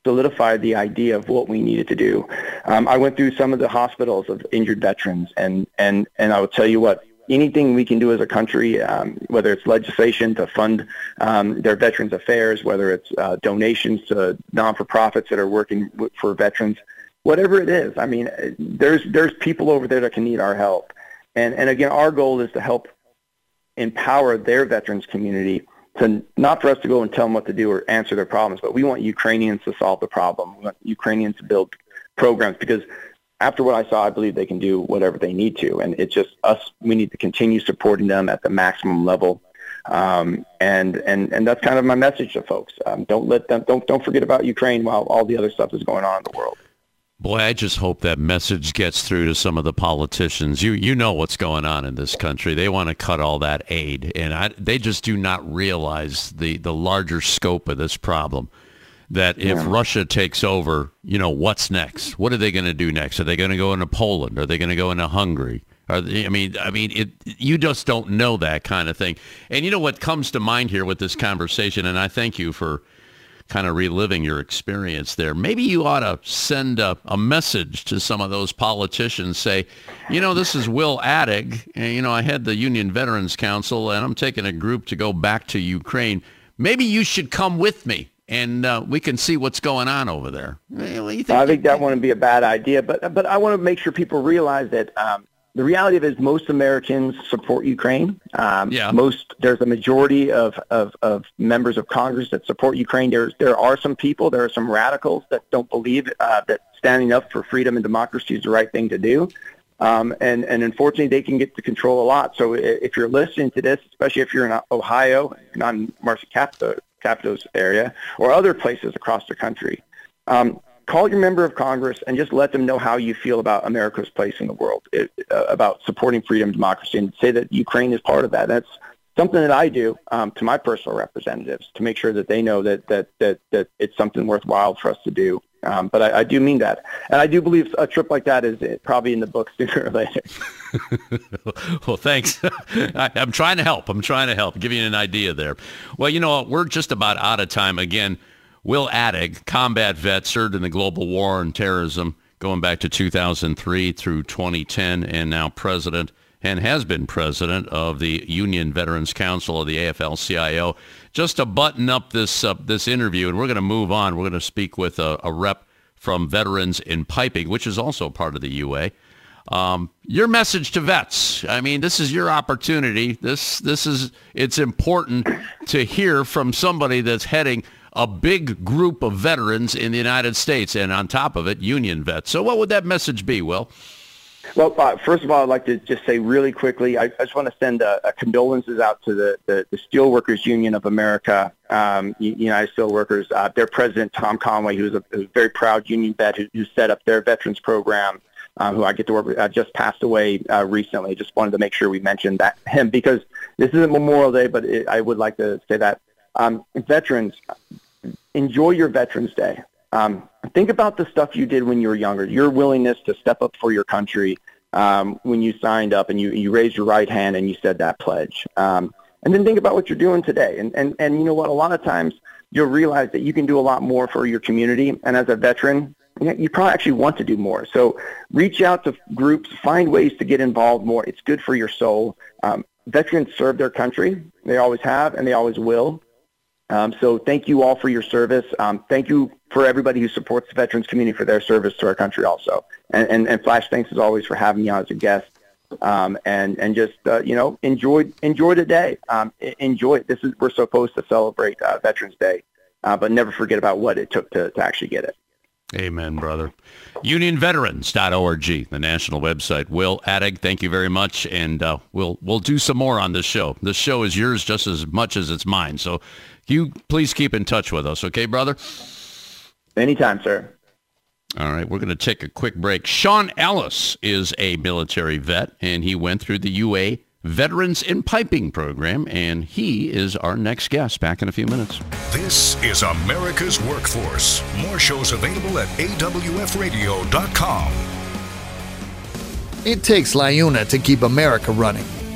solidified the idea of what we needed to do. Um, I went through some of the hospitals of injured veterans, and and and I will tell you what anything we can do as a country, um, whether it's legislation to fund um, their veterans affairs, whether it's uh, donations to non-for-profits that are working for veterans, whatever it is. I mean, there's there's people over there that can need our help, and and again, our goal is to help empower their veterans community to not for us to go and tell them what to do or answer their problems, but we want Ukrainians to solve the problem. We want Ukrainians to build programs because after what I saw, I believe they can do whatever they need to, and it's just us. We need to continue supporting them at the maximum level, um, and and and that's kind of my message to folks. Um, don't let them don't don't forget about Ukraine while all the other stuff is going on in the world. Boy, I just hope that message gets through to some of the politicians. You you know what's going on in this country. They want to cut all that aid, and I, they just do not realize the the larger scope of this problem that if yeah. Russia takes over, you know, what's next? What are they going to do next? Are they going to go into Poland? Are they going to go into Hungary? Are they, I mean, I mean, it, you just don't know that kind of thing. And you know what comes to mind here with this conversation, and I thank you for kind of reliving your experience there. Maybe you ought to send a, a message to some of those politicians. Say, you know, this is Will Attig, And, you know, I had the Union Veterans Council, and I'm taking a group to go back to Ukraine. Maybe you should come with me and uh, we can see what's going on over there. Think I think that wouldn't be a bad idea, but but I want to make sure people realize that um, the reality of it is most Americans support Ukraine. Um, yeah. Most there's a majority of, of, of members of Congress that support Ukraine. There there are some people, there are some radicals that don't believe uh, that standing up for freedom and democracy is the right thing to do. Um, and, and unfortunately, they can get to control a lot. So if you're listening to this, especially if you're in Ohio, not in Marcy Capito, Capito's area, or other places across the country. Um, call your member of Congress and just let them know how you feel about America's place in the world, it, uh, about supporting freedom democracy, and say that Ukraine is part of that. That's something that I do um, to my personal representatives to make sure that they know that that that that it's something worthwhile for us to do. Um, but I, I, do mean that, and I do believe a trip like that is probably in the book sooner or later. well, thanks. I, am trying to help. I'm trying to help, give you an idea there. Well, you know, we're just about out of time again. Will Attig, combat vet, served in the global war on terrorism going back to 2003 through 2010, and now president and has been president of the Union Veterans Council of the AFL-CIO. Just to button up this uh, this interview, and we're going to move on. We're going to speak with a, a, rep from Veterans in Piping, which is also part of the UA. Um, your message to vets. I mean, this is your opportunity. This this is it's important to hear from somebody that's heading a big group of veterans in the United States, and on top of it, union vets. So, what would that message be, Will? Well, uh, first of all, I'd like to just say really quickly, I, I just want to send a, a condolences out to the, the, the Steelworkers Union of America, um, United Steelworkers. Uh, their president, Tom Conway, who's a, a very proud union vet who, who set up their veterans program, uh, who I get to work with, uh, just passed away uh, recently. Just wanted to make sure we mentioned that him because this isn't Memorial Day, but it, I would like to say that um, veterans enjoy your Veterans Day. Um, think about the stuff you did when you were younger. Your willingness to step up for your country um, when you signed up and you, you raised your right hand and you said that pledge. Um, and then think about what you're doing today. And, and, and you know what? A lot of times you'll realize that you can do a lot more for your community. And as a veteran, you probably actually want to do more. So reach out to groups, find ways to get involved more. It's good for your soul. Um, veterans serve their country. They always have and they always will. Um, so thank you all for your service. Um, thank you for everybody who supports the veterans community for their service to our country also. And, and, and Flash, thanks as always for having me on as a guest. Um, and and just uh, you know enjoy enjoy the day. Um, enjoy it. This is we're supposed to celebrate uh, Veterans Day, uh, but never forget about what it took to, to actually get it. Amen, brother. UnionVeterans.org, the national website. Will Attig, thank you very much, and uh, we'll we'll do some more on this show. This show is yours just as much as it's mine. So you please keep in touch with us, okay, brother? Anytime, sir. All right, we're going to take a quick break. Sean Ellis is a military vet, and he went through the UA Veterans in Piping program, and he is our next guest. Back in a few minutes. This is America's Workforce. More shows available at awfradio.com. It takes LIUNA to keep America running.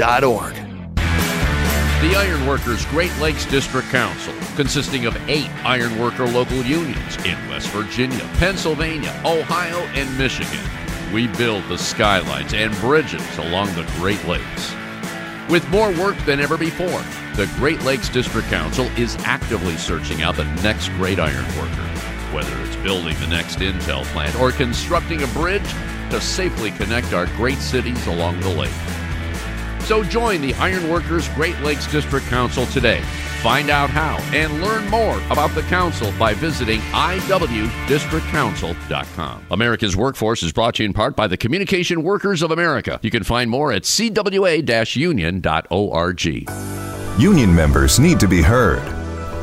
ironworkers.org. The Ironworkers Great Lakes District Council, consisting of eight ironworker local unions in West Virginia, Pennsylvania, Ohio, and Michigan. We build the skylines and bridges along the Great Lakes. With more work than ever before, the Great Lakes District Council is actively searching out the next great ironworker. Whether it's building the next Intel plant or constructing a bridge to safely connect our great cities along the lake. So join the Ironworkers Great Lakes District Council today. Find out how and learn more about the council by visiting iwdistrictcouncil.com. America's Workforce is brought to you in part by the Communication Workers of America. You can find more at cwa-union.org. Union members need to be heard.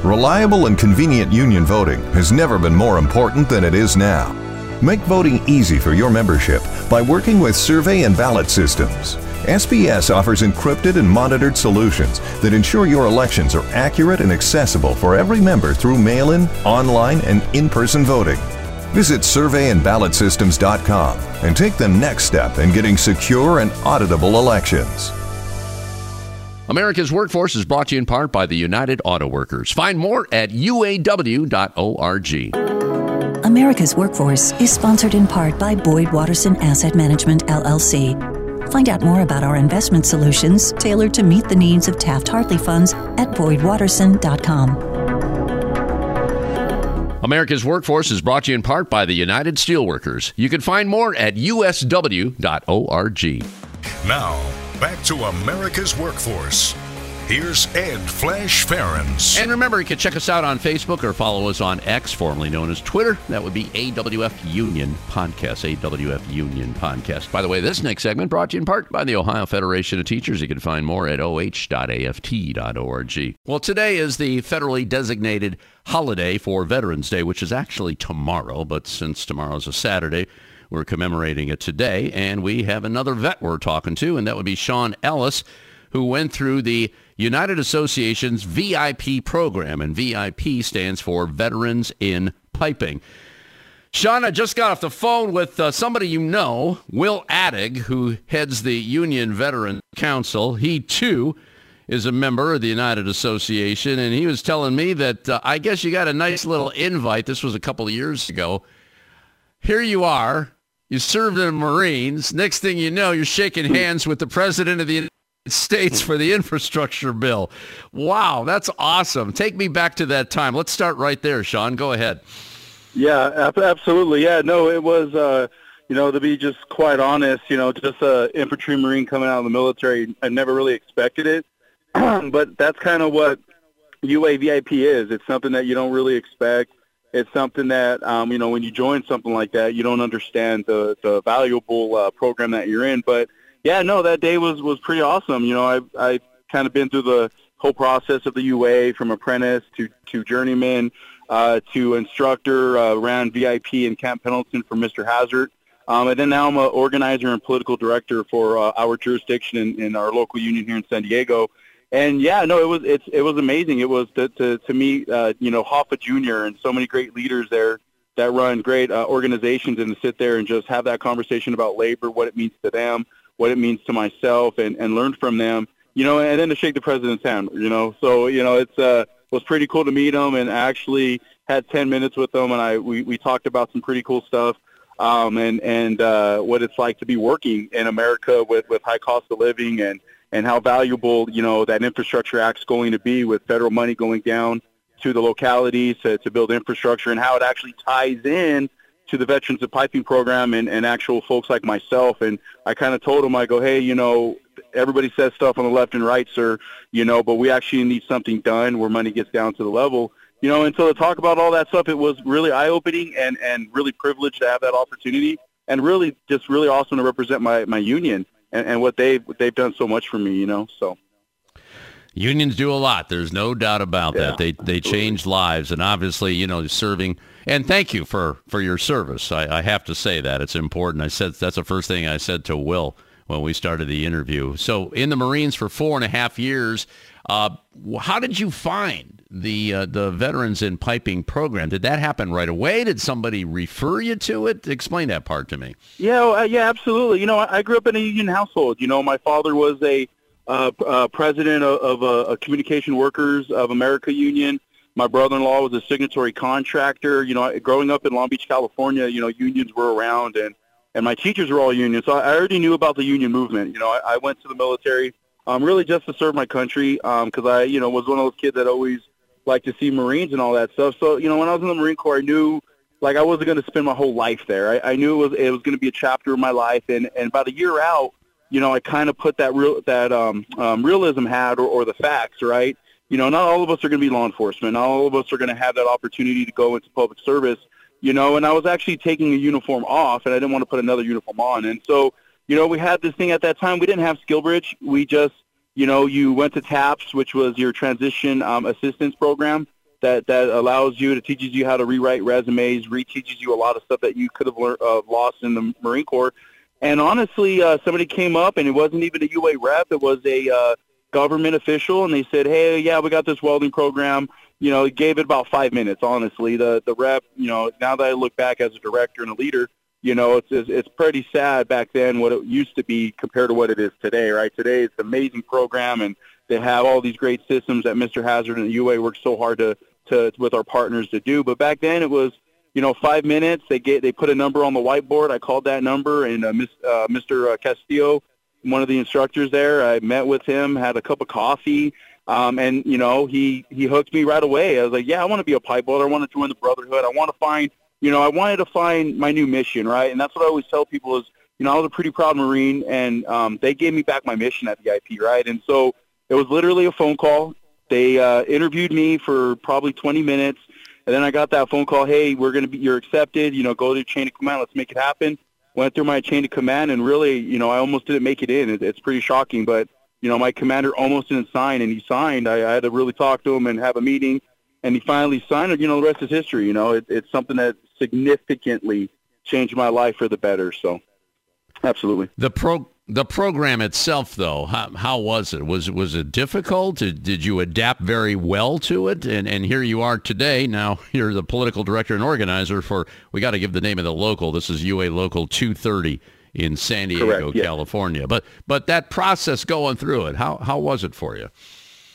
Reliable and convenient union voting has never been more important than it is now. Make voting easy for your membership by working with survey and ballot systems. SPS offers encrypted and monitored solutions that ensure your elections are accurate and accessible for every member through mail in, online, and in person voting. Visit surveyandballotsystems.com and take the next step in getting secure and auditable elections. America's Workforce is brought to you in part by the United Auto Workers. Find more at uaw.org. America's Workforce is sponsored in part by Boyd Watterson Asset Management, LLC Find out more about our investment solutions tailored to meet the needs of Taft Hartley funds at BoydWatterson.com. America's Workforce is brought to you in part by the United Steelworkers. You can find more at usw.org. Now, back to America's Workforce. Here's Ed Flash Ferenc. And remember, you can check us out on Facebook or follow us on X, formerly known as Twitter. That would be AWF Union Podcast. AWF Union Podcast. By the way, this next segment brought to you in part by the Ohio Federation of Teachers. You can find more at oh.aft.org. Well, today is the federally designated holiday for Veterans Day, which is actually tomorrow, but since tomorrow's a Saturday, we're commemorating it today. And we have another vet we're talking to, and that would be Sean Ellis who went through the United Association's VIP program, and VIP stands for Veterans in Piping. Sean, I just got off the phone with uh, somebody you know, Will Attig, who heads the Union Veteran Council. He, too, is a member of the United Association, and he was telling me that uh, I guess you got a nice little invite. This was a couple of years ago. Here you are. You served in the Marines. Next thing you know, you're shaking hands with the President of the States for the infrastructure bill. Wow, that's awesome. Take me back to that time. Let's start right there, Sean. Go ahead. Yeah, absolutely. Yeah, no, it was, uh, you know, to be just quite honest, you know, just a infantry marine coming out of the military, I never really expected it. but that's kind of what UAVIP is. It's something that you don't really expect. It's something that, um, you know, when you join something like that, you don't understand the, the valuable uh, program that you're in. But yeah, no, that day was was pretty awesome. You know, I I kind of been through the whole process of the UA from apprentice to to journeyman uh, to instructor. Uh, ran VIP in Camp Pendleton for Mr. Hazard. Um, and then now I'm an organizer and political director for uh, our jurisdiction in, in our local union here in San Diego. And yeah, no, it was it's it was amazing. It was to to, to meet uh, you know Hoffa Jr. and so many great leaders there that run great uh, organizations and to sit there and just have that conversation about labor, what it means to them, what it means to myself and, and learn from them, you know, and then to shake the president's hand, you know. So, you know, it's uh was pretty cool to meet him and actually had 10 minutes with him and I we, we talked about some pretty cool stuff um and and uh what it's like to be working in America with with high cost of living and and how valuable, you know, that infrastructure act's going to be with federal money going down to the localities to, to build infrastructure and how it actually ties in to the Veterans of Piping program and, and actual folks like myself. And I kind of told them, I go, hey, you know, everybody says stuff on the left and right, sir, you know, but we actually need something done where money gets down to the level. You know, and so to talk about all that stuff, it was really eye-opening and, and really privileged to have that opportunity and really just really awesome to represent my, my union and, and what they've, they've done so much for me, you know, so. Unions do a lot. There's no doubt about yeah, that. They they change lives, and obviously, you know, serving. And thank you for for your service. I, I have to say that it's important. I said that's the first thing I said to Will when we started the interview. So in the Marines for four and a half years, uh, how did you find the uh, the veterans in piping program? Did that happen right away? Did somebody refer you to it? Explain that part to me. Yeah, uh, yeah, absolutely. You know, I, I grew up in a union household. You know, my father was a uh, uh, president of, of a, a Communication Workers of America Union. My brother-in-law was a signatory contractor. You know, growing up in Long Beach, California, you know, unions were around, and and my teachers were all union. So I already knew about the union movement. You know, I, I went to the military um, really just to serve my country because um, I, you know, was one of those kids that always liked to see Marines and all that stuff. So you know, when I was in the Marine Corps, I knew like I wasn't going to spend my whole life there. I, I knew it was it was going to be a chapter of my life, and and about a year out, you know, I kind of put that real that um, um, realism hat or, or the facts, right? You know, not all of us are going to be law enforcement. Not all of us are going to have that opportunity to go into public service. You know, and I was actually taking a uniform off, and I didn't want to put another uniform on. And so, you know, we had this thing at that time. We didn't have SkillBridge. We just, you know, you went to TAPS, which was your transition um, assistance program that that allows you to teaches you how to rewrite resumes, reteaches you a lot of stuff that you could have learned, uh, lost in the Marine Corps and honestly, uh, somebody came up, and it wasn't even a UA rep. It was a uh, government official, and they said, "Hey, yeah, we got this welding program." You know, gave it about five minutes. Honestly, the the rep, you know, now that I look back as a director and a leader, you know, it's it's pretty sad back then what it used to be compared to what it is today. Right? Today, it's an amazing program, and they have all these great systems that Mr. Hazard and the UA worked so hard to to with our partners to do. But back then, it was you know, five minutes. They get they put a number on the whiteboard. I called that number, and uh, Miss, uh, Mr. Uh, Castillo, one of the instructors there, I met with him, had a cup of coffee, um, and you know, he he hooked me right away. I was like, yeah, I want to be a pipe welder. I want to join the brotherhood. I want to find, you know, I wanted to find my new mission, right? And that's what I always tell people is, you know, I was a pretty proud Marine, and um, they gave me back my mission at the IP, right? And so It was literally a phone call. They uh, interviewed me for probably 20 minutes, and then I got that phone call. Hey, we're going to be you're accepted. You know, go to your chain of command. Let's make it happen. Went through my chain of command, and really, you know, I almost didn't make it in. It, it's pretty shocking, but you know, my commander almost didn't sign, and he signed. I, I had to really talk to him and have a meeting, and he finally signed. You know, the rest is history. You know, it, it's something that significantly changed my life for the better. So, absolutely. The pro the program itself, though, how, how was it? Was was it difficult? Did, did you adapt very well to it? And and here you are today. Now you're the political director and organizer for. We got to give the name of the local. This is UA Local 230 in San Diego, Correct. California. But but that process going through it, how how was it for you?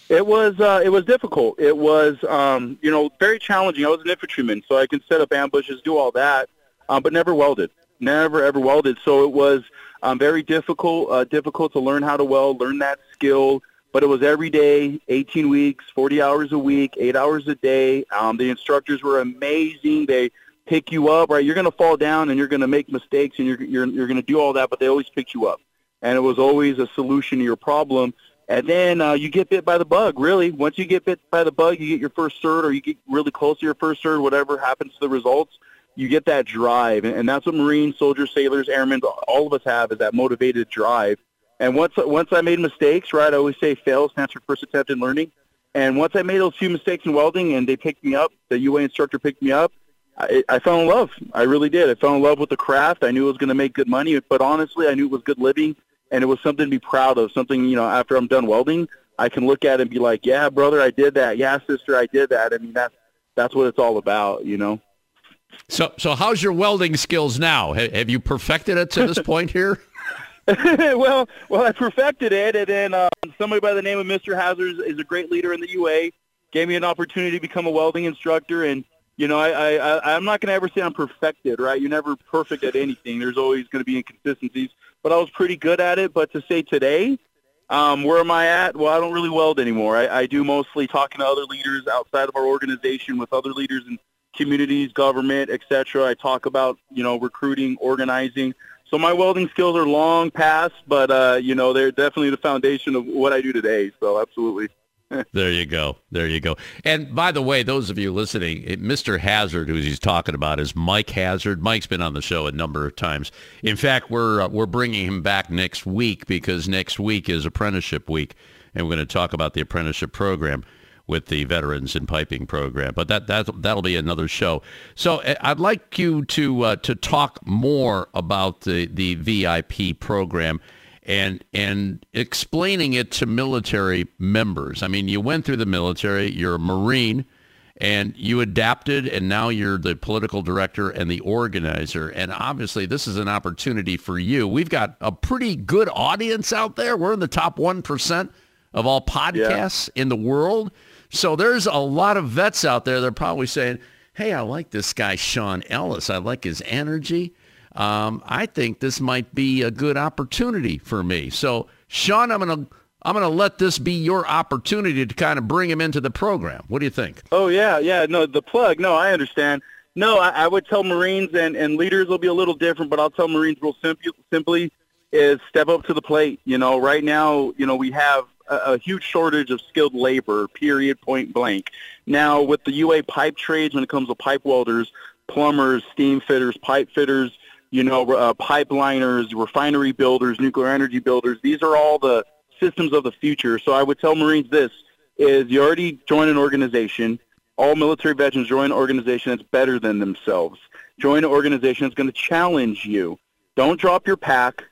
It was uh, it was difficult. It was um, you know very challenging. I was an infantryman, so I can set up ambushes, do all that, um, but never welded. Never ever welded. So it was um, very difficult. Uh, difficult to learn how to weld, learn that skill. But it was every day, 18 weeks, 40 hours a week, eight hours a day. Um, the instructors were amazing. They pick you up, right? You're going to fall down and you're going to make mistakes and you're you're you're going to do all that, but they always pick you up. And it was always a solution to your problem. And then uh, you get bit by the bug. Really, once you get bit by the bug, you get your first cert, or you get really close to your first cert. Whatever happens to the results, you get that drive, and, that's what Marines, soldiers, sailors, airmen, all of us have is that motivated drive. And once once I made mistakes, right? I always say fail stands for first attempt in learning. And once I made those few mistakes in welding, and they picked me up, the UA instructor picked me up. I, I fell in love. I really did. I fell in love with the craft. I knew it was going to make good money, but honestly, I knew it was good living, and it was something to be proud of. Something you know, after I'm done welding, I can look at it and be like, "Yeah, brother, I did that. Yeah, sister, I did that." I mean, that's that's what it's all about, you know. So, so how's your welding skills now? Have you perfected it to this point here? well, well, I perfected it, and then um, somebody by the name of Mr. Hazard is a great leader in the UA. Gave me an opportunity to become a welding instructor, and you know, I, I, I'm not going to ever say I'm perfected, right? You're never perfect at anything. There's always going to be inconsistencies, but I was pretty good at it. But to say today, um, where am I at? Well, I don't really weld anymore. I, I do mostly talking to other leaders outside of our organization with other leaders in communities, government, etc. I talk about, you know, recruiting, organizing. So my welding skills are long past, but, uh, you know, they're definitely the foundation of what I do today. So absolutely. there you go. There you go. And by the way, those of you listening, Mr. Hazard, who he's talking about, is Mike Hazard. Mike's been on the show a number of times. In fact, we're uh, we're bringing him back next week because next week is apprenticeship week, and we're going to talk about the apprenticeship program with the veterans in piping program. But that that that'll be another show. So uh, I'd like you to uh, to talk more about the the VIP program and and explaining it to military members. I mean, you went through the military, you're a Marine, and you adapted, and now you're the political director and the organizer. And obviously, this is an opportunity for you. We've got a pretty good audience out there. We're in the top 1% of all podcasts yeah. in the world. So there's a lot of vets out there that are probably saying, hey, I like this guy, Sean Ellis. I like his energy um, I think this might be a good opportunity for me. So, Sean, I'm going to I'm going to let this be your opportunity to kind of bring him into the program. What do you think? Oh yeah, yeah. No, the plug. No, I understand. No, I, I would tell Marines and, and leaders will be a little different, but I'll tell Marines real simply, simply is step up to the plate. You know, right now, you know, we have a, huge shortage of skilled labor. Period. Point blank. Now, with the UA pipe trades, when it comes to pipe welders, plumbers, steam fitters, pipe fitters, you know, uh, pipeliners, refinery builders, nuclear energy builders. These are all the systems of the future. So I would tell Marines this is you already join an organization. All military veterans join an organization that's better than themselves. Join an organization that's going to challenge you. Don't drop your pack.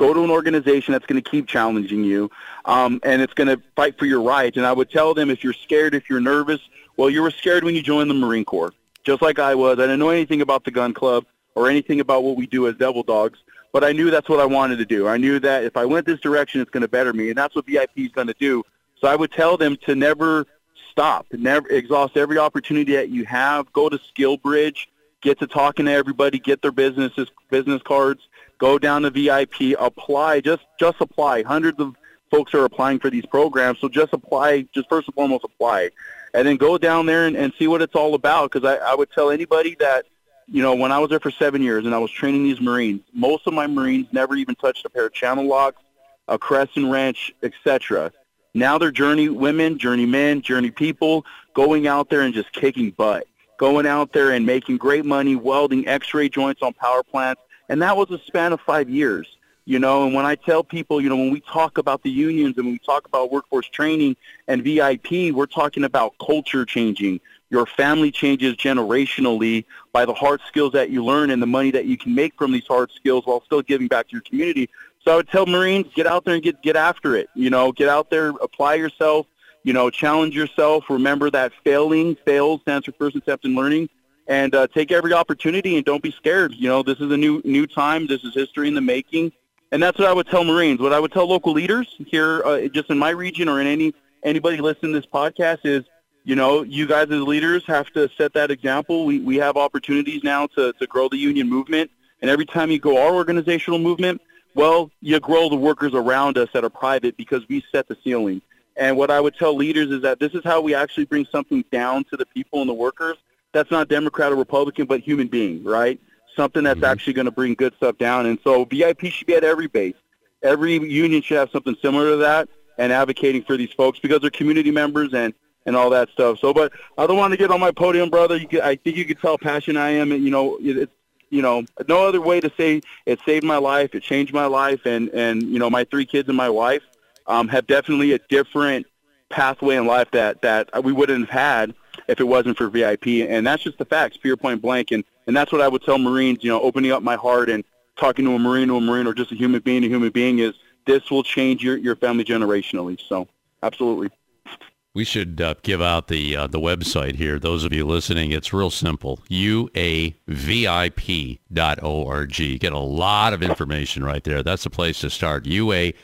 Go to an organization that's going to keep challenging you, um, and it's going to fight for your rights. And I would tell them if you're scared, if you're nervous, well, you were scared when you joined the Marine Corps, just like I was. I didn't know anything about the gun club or anything about what we do as Devil Dogs, but I knew that's what I wanted to do. I knew that if I went this direction, it's going to better me, and that's what VIP is going to do. So I would tell them to never stop, never exhaust every opportunity that you have. Go to SkillBridge, get to talking to everybody, get their businesses business cards, go down to VIP, apply, just just apply. Hundreds of folks are applying for these programs, so just apply. Just first and foremost, apply, and then go down there and, and see what it's all about. Because I, I would tell anybody that you know, when I was there for seven years and I was training these Marines, most of my Marines never even touched a pair of channel locks, a crescent wrench, etc. Now they're journey women, journey men, journey people going out there and just kicking butt, going out there and making great money, welding X-ray joints on power plants. And that was a span of five years. You know, and when I tell people, you know, when we talk about the unions and when we talk about workforce training and VIP, we're talking about culture changing. Your family changes generationally by the hard skills that you learn and the money that you can make from these hard skills while still giving back to your community. So I would tell Marines, get out there and get get after it. You know, get out there, apply yourself. You know, challenge yourself. Remember that failing fails stands for first step in learning, and uh, take every opportunity and don't be scared. You know, this is a new new time. This is history in the making, and that's what I would tell Marines. What I would tell local leaders here, uh, just in my region or in any anybody listening to this podcast is, you know, you guys as leaders have to set that example. We we have opportunities now to to grow the union movement, and every time you go our organizational movement well, you grow the workers around us that are private because we set the ceiling. And what I would tell leaders is that this is how we actually bring something down to the people and the workers. That's not Democrat or Republican, but human being, right? Something that's mm-hmm. actually going to bring good stuff down. And so VIP should be at every base. Every union should have something similar to that and advocating for these folks because they're community members and and all that stuff. So, but I don't want to get on my podium, brother. You can, I think you can tell how passionate I am. And, you know, it's you know, no other way to say it saved my life, it changed my life, and and you know, my three kids and my wife um, have definitely a different pathway in life that that we wouldn't have had if it wasn't for VIP, and that's just the facts, pure point blank, and and that's what I would tell Marines, you know, opening up my heart and talking to a Marine to a Marine or just a human being to human being is this will change your your family generationally. So, absolutely. We should uh, give out the uh, the website here. Those of you listening, it's real simple. uavip.org. Get a lot of information right there. That's the place to start. uavip.org.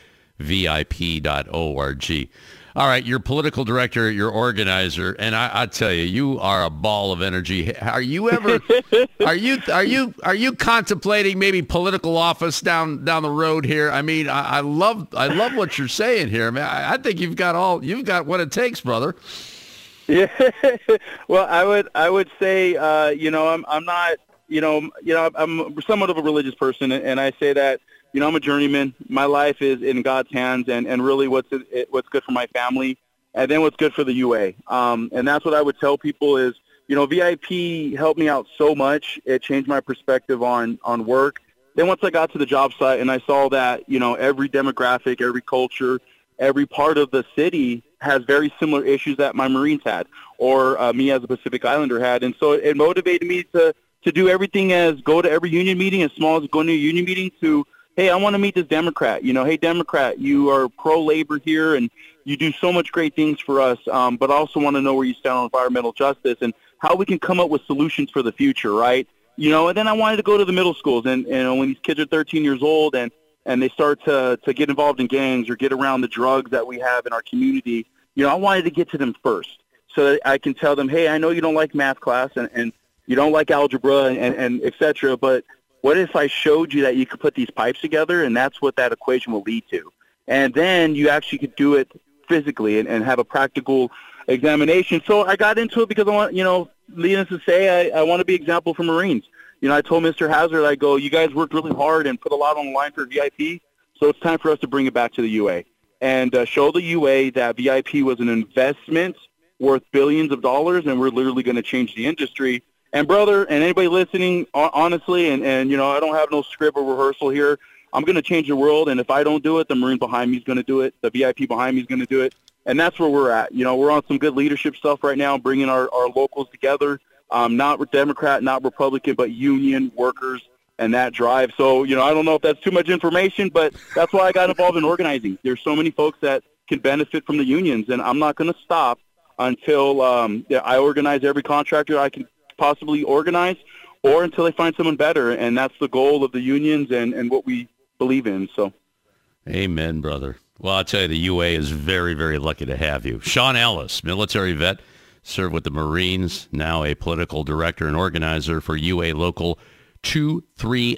All right, your political director, your organizer, and I, I tell you, you are a ball of energy. Are you ever, are you, are you, are you contemplating maybe political office down down the road here? I mean, I, I love, I love what you're saying here, man. I, I think you've got all, you've got what it takes, brother. Yeah, well, I would, I would say, uh, you know, I'm, I'm not, you know, you know, I'm somewhat of a religious person, and I say that you know, I'm a journeyman. My life is in God's hands, and, and really what's what's good for my family, and then what's good for the UA. Um, and that's what I would tell people is, you know, VIP helped me out so much. It changed my perspective on on work. Then once I got to the job site and I saw that, you know, every demographic, every culture, every part of the city has very similar issues that my Marines had, or uh, me as a Pacific Islander had, and so it motivated me to to do everything as go to every union meeting, as small as going to a union meeting, to hey, I want to meet this Democrat. You know, hey, Democrat, you are pro-labor here, and you do so much great things for us, um, but I also want to know where you stand on environmental justice and how we can come up with solutions for the future, right? You know, and then I wanted to go to the middle schools, and, and when these kids are 13 years old and and they start to to get involved in gangs or get around the drugs that we have in our community, you know, I wanted to get to them first so that I can tell them, hey, I know you don't like math class and, and you don't like algebra and, and, et cetera, but what if I showed you that you could put these pipes together and that's what that equation will lead to? And then you actually could do it physically and, and have a practical examination. So I got into it because I want, you know, needless to say, I, I want to be example for Marines. You know, I told Mr. Hazard, I go, you guys worked really hard and put a lot on the line for VIP, so it's time for us to bring it back to the UA and uh, show the UA that VIP was an investment worth billions of dollars, and we're literally going to change the industry and brother, and anybody listening, honestly, and and you know, I don't have no script or rehearsal here. I'm going to change the world, and if I don't do it, the Marine behind me is going to do it. The VIP behind me is going to do it, and that's where we're at. You know, we're on some good leadership stuff right now, bringing our our locals together. Um, not Democrat, not Republican, but union workers and that drive. So, you know, I don't know if that's too much information, but that's why I got involved in organizing. There's so many folks that can benefit from the unions, and I'm not going to stop until um, I organize every contractor I can possibly organize or until they find someone better. And that's the goal of the unions and, and what we believe in. So, Amen, brother. Well, I'll tell you, the UA is very, very lucky to have you. Sean Ellis, military vet, served with the Marines, now a political director and organizer for UA Local 230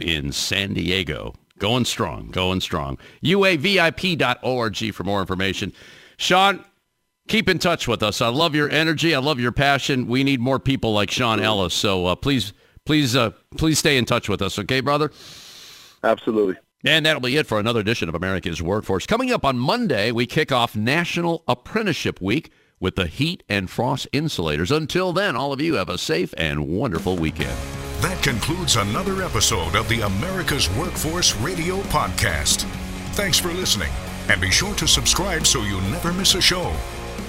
in San Diego. Going strong, going strong. UAVIP.org for more information. Sean, keep in touch with us. I love your energy. I love your passion. We need more people like Sean Ellis. So uh, please, please, uh, please stay in touch with us. Okay, brother? Absolutely. And that'll be it for another edition of America's Workforce. Coming up on Monday, we kick off National Apprenticeship Week with the Heat and Frost Insulators. Until then, all of you have a safe and wonderful weekend. That concludes another episode of the America's Workforce Radio Podcast. Thanks for listening, and be sure to subscribe so you never miss a show.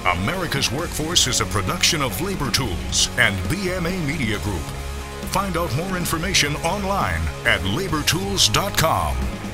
America's Workforce is a production of Labor Tools and BMA Media Group. Find out more information online at labortools.com.